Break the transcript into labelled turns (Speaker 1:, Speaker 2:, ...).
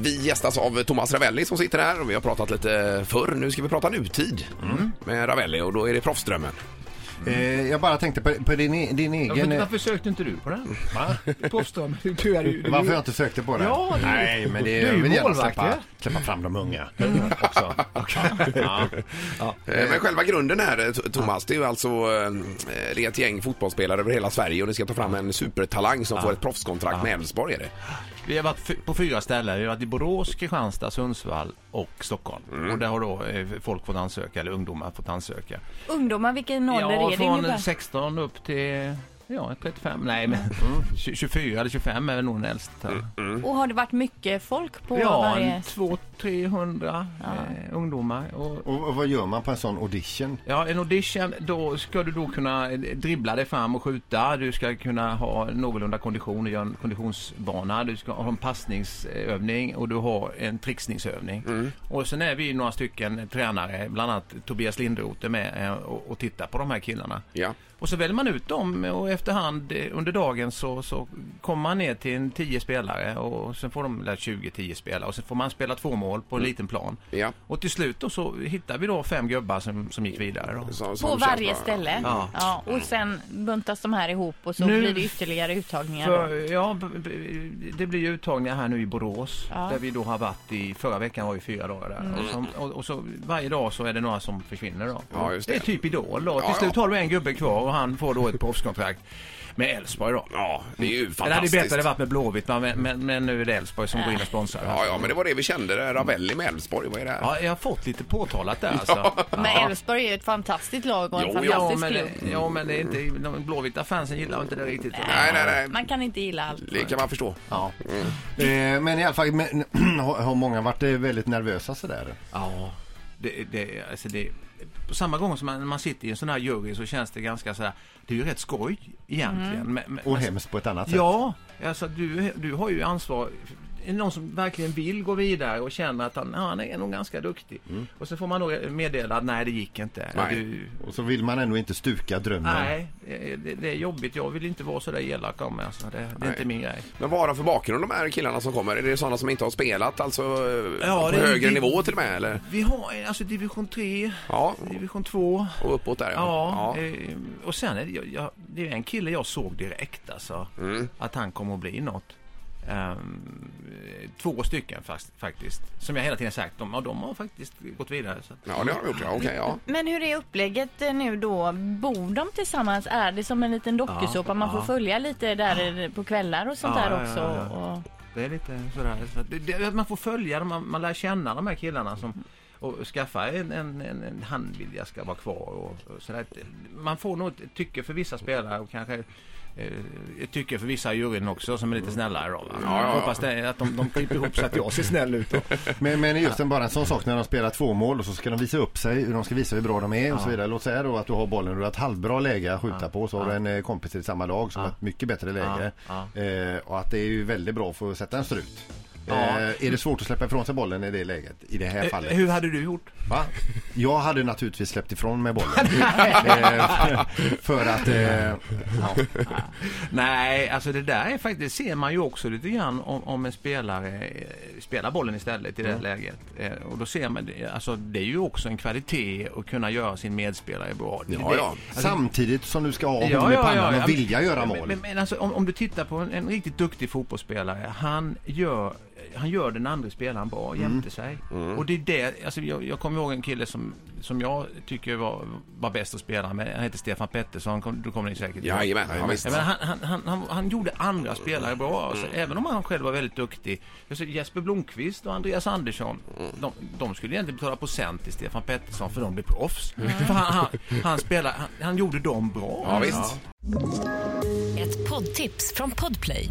Speaker 1: Vi gästas av Thomas Ravelli som sitter här och vi har pratat lite förr. Nu ska vi prata nutid med Ravelli och då är det proffsdrömmen.
Speaker 2: Eh, jag bara tänkte på, på din, e- din egen...
Speaker 3: Varför,
Speaker 2: eh,
Speaker 3: varför sökte inte du på den?
Speaker 2: Va?
Speaker 3: Du är ju... du-
Speaker 2: Varför jag inte sökte på det?
Speaker 3: Ja, du-
Speaker 2: Nej, men det
Speaker 3: du är
Speaker 2: jag
Speaker 3: ju
Speaker 2: vill gärna
Speaker 3: målvakt,
Speaker 2: släppa,
Speaker 3: ja.
Speaker 2: släppa fram de unga också. Ja.
Speaker 1: Eh, Men själva grunden här, Thomas, det är ju alltså eh, det är ett gäng fotbollsspelare över hela Sverige och ni ska ta fram en supertalang som får ett proffskontrakt med Elfsborg. Är det?
Speaker 3: Vi har varit på fyra ställen. Vi har varit i Borås, Kristianstad, Sundsvall och Stockholm.
Speaker 1: Mm.
Speaker 3: Och där har då eh, folk fått ansöka, eller ungdomar fått ansöka.
Speaker 4: Ungdomar, vilken ålder
Speaker 3: Ja,
Speaker 4: är det
Speaker 3: från
Speaker 4: ungefär?
Speaker 3: 16 upp till ja, 35, nej men 20 24 eller 25 är väl nog den äldsta.
Speaker 4: Och har det varit mycket folk på
Speaker 3: Ja,
Speaker 4: varje...
Speaker 3: en 200-300 eh, ungdomar. Och,
Speaker 2: Och, och vad gör man på en sån audition?
Speaker 3: Ja, en audition, då ska du då kunna eh, dribbla dig fram och skjuta. Du ska kunna ha någorlunda kondition och göra en konditionsbana. Du ska ha en passningsövning och du har en trixningsövning. Och sen är vi några stycken tränare, bland annat Tobias Lindroth är med eh, och, och tittar på de här killarna.
Speaker 1: Ja.
Speaker 3: Och så väljer man ut dem och efterhand eh, under dagen så, så kommer man ner till en 10 spelare och sen får de, eller 20-10 spelare och sen får man spela två mål på en liten plan.
Speaker 1: Ja.
Speaker 3: Och till slut då så hittar vi då fem gubbar som, som gick vidare då.
Speaker 1: Så- som
Speaker 4: På varje
Speaker 1: bra.
Speaker 4: ställe?
Speaker 3: Ja.
Speaker 4: Ja. Och sen buntas de här ihop och så
Speaker 3: Nu-
Speaker 4: blir det ytterligare uttagningar då?
Speaker 3: För, ja, det blir uttagningar här nu i Borås
Speaker 4: Ja.
Speaker 3: där vi då har varit i, förra veckan var vi fyra dagar där. Och, så, och, och så varje dag så är det några som försvinner då.
Speaker 1: Ja, just det.
Speaker 3: är typ Idol då. Till slut
Speaker 1: ja.
Speaker 3: har du en gubbe kvar och han får då ett proffskontrakt med Elfsborg då.
Speaker 1: Ja, det är ju
Speaker 3: Det hade
Speaker 1: fantastiskt.
Speaker 3: bättre varit med Blåvitt men, men, men nu är det Elfsborg som går in och sponsrar.
Speaker 1: Ja, ja, men det var det vi kände. där. Ravelli med Elfsborg, vad är det här?
Speaker 3: Ja, jag har fått lite påtalat där alltså.
Speaker 4: Men Elfsborg är ju ett fantastiskt lag och en
Speaker 1: Jo,
Speaker 4: fantastisk
Speaker 3: ja, men,
Speaker 4: klubb.
Speaker 3: ja, men det är inte, de blåvita fansen gillar inte det riktigt.
Speaker 1: Nej, nej, nej.
Speaker 4: Man kan inte gilla allt.
Speaker 1: Det kan man förstå.
Speaker 3: Ja.
Speaker 2: Eh, men i alla fall, men, har, har många varit eh, väldigt nervösa sådär?
Speaker 3: Ja, det, det, alltså det, på samma gång som man, man sitter i en sån här jury så känns det ganska så här, det är ju rätt skoj egentligen. Men, men,
Speaker 2: Och
Speaker 3: men-
Speaker 2: hemskt på ett annat sätt?
Speaker 3: Ja, alltså du, du har ju ansvar. Är någon som verkligen vill gå vidare och känner att han, ja, han är nog ganska duktig. Och så får man då meddela att nej det gick inte.
Speaker 1: Nej.
Speaker 3: Du,
Speaker 2: Och så vill man ändå inte stuka drömmen.
Speaker 3: nej, det, det är jobbigt. Jag vill inte vara så där elak om mig. Alltså. Det, det är inte min grej.
Speaker 1: Men vad har de för bakgrund de här killarna som kommer? Är det sådana som inte har spelat alltså
Speaker 3: Ja,
Speaker 1: på
Speaker 3: det
Speaker 1: högre
Speaker 3: det-
Speaker 1: nivå till och med eller?
Speaker 3: Vi har alltså division 3,
Speaker 1: Ja,
Speaker 3: division 2.
Speaker 1: och uppåt där
Speaker 3: Ja,
Speaker 1: ja.
Speaker 3: eh, och sen är det, jag, det är en kille jag såg direkt alltså.
Speaker 1: Mm.
Speaker 3: Att han kommer att bli något. Ehm, två stycken fast, faktiskt. Som jag hela tiden sagt, de, ja, de har faktiskt gått vidare. Så
Speaker 1: Ja, det har de gjort ja. Okej, ja.
Speaker 4: Men hur är upplägget eh, nu då? Bor de tillsammans? Är det som en liten dokusåpa?
Speaker 3: Ja,
Speaker 4: Man får
Speaker 3: ja.
Speaker 4: följa lite där på kvällar och sånt
Speaker 3: Ja,
Speaker 4: där också?
Speaker 3: ja, ja.
Speaker 4: Och...
Speaker 3: Det är lite sådär. Så att det, det, man får följa dem, man, man lär känna de här killarna som och skaffa en, en, en, en handvilja ska vara kvar och, och sådär. Man får nog ett tycke för vissa spelare och kanske eh, ett tycke för vissa i juryn också som är lite snällare då.
Speaker 1: Ja, ja, ja.
Speaker 3: Hoppas det, att de, de klipper ihop så att jag ser snäll ut. Då.
Speaker 2: Men, men just en, bara en sån sak när de spelar två mål och så ska de visa upp sig, de ska visa hur bra de är och så vidare. Låt säga då att du har bollen och du har ett halvbra läge att skjuta på så har du en eh, kompis i samma lag som har ett mycket bättre läge. Eh, och att det är ju väldigt bra för att sätta en strut.
Speaker 3: Ja.
Speaker 2: Eh, är det svårt att släppa ifrån sig bollen i det läget? I det här
Speaker 3: Eh,
Speaker 2: fallet?
Speaker 3: Hur hade du gjort?
Speaker 2: Va? Jag hade naturligtvis släppt ifrån mig bollen. eh, för att... Ja.
Speaker 3: Nej, alltså det där är faktiskt, ser man ju också lite grann om, om en spelare spelar bollen istället i det
Speaker 2: Mm.
Speaker 3: läget. Och då ser man, det, alltså det är ju också en kvalitet att kunna göra sin medspelare bra. Det-
Speaker 1: Ja,
Speaker 3: det-
Speaker 1: ja.
Speaker 3: Alltså,
Speaker 2: Samtidigt som du ska ha honom i pannan och vilja göra mål.
Speaker 3: Men, men alltså, om, om du tittar på en, en riktigt duktig fotbollsspelare, han gör, han gör den andra spelaren bra
Speaker 2: Mm.
Speaker 3: jämte sig. Och det är det, alltså jag, jag kommer ihåg en kille som, som jag tycker var, var bäst att spela med, han heter Stefan Pettersson, kom, du kommer ni säkert ihåg.
Speaker 1: Jajamän, ja, visst.
Speaker 3: Ja, han, han, han, han, han gjorde andra spelare bra, alltså, även om han själv var väldigt duktig. Alltså, Jesper Blomqvist och Andreas Andersson, de, de skulle egentligen betala procent till Stefan Pettersson för de blev proffs. För han, han, han, spelade, han, han gjorde dem bra.
Speaker 1: Ja, visst.
Speaker 5: Ett poddtips från Podplay.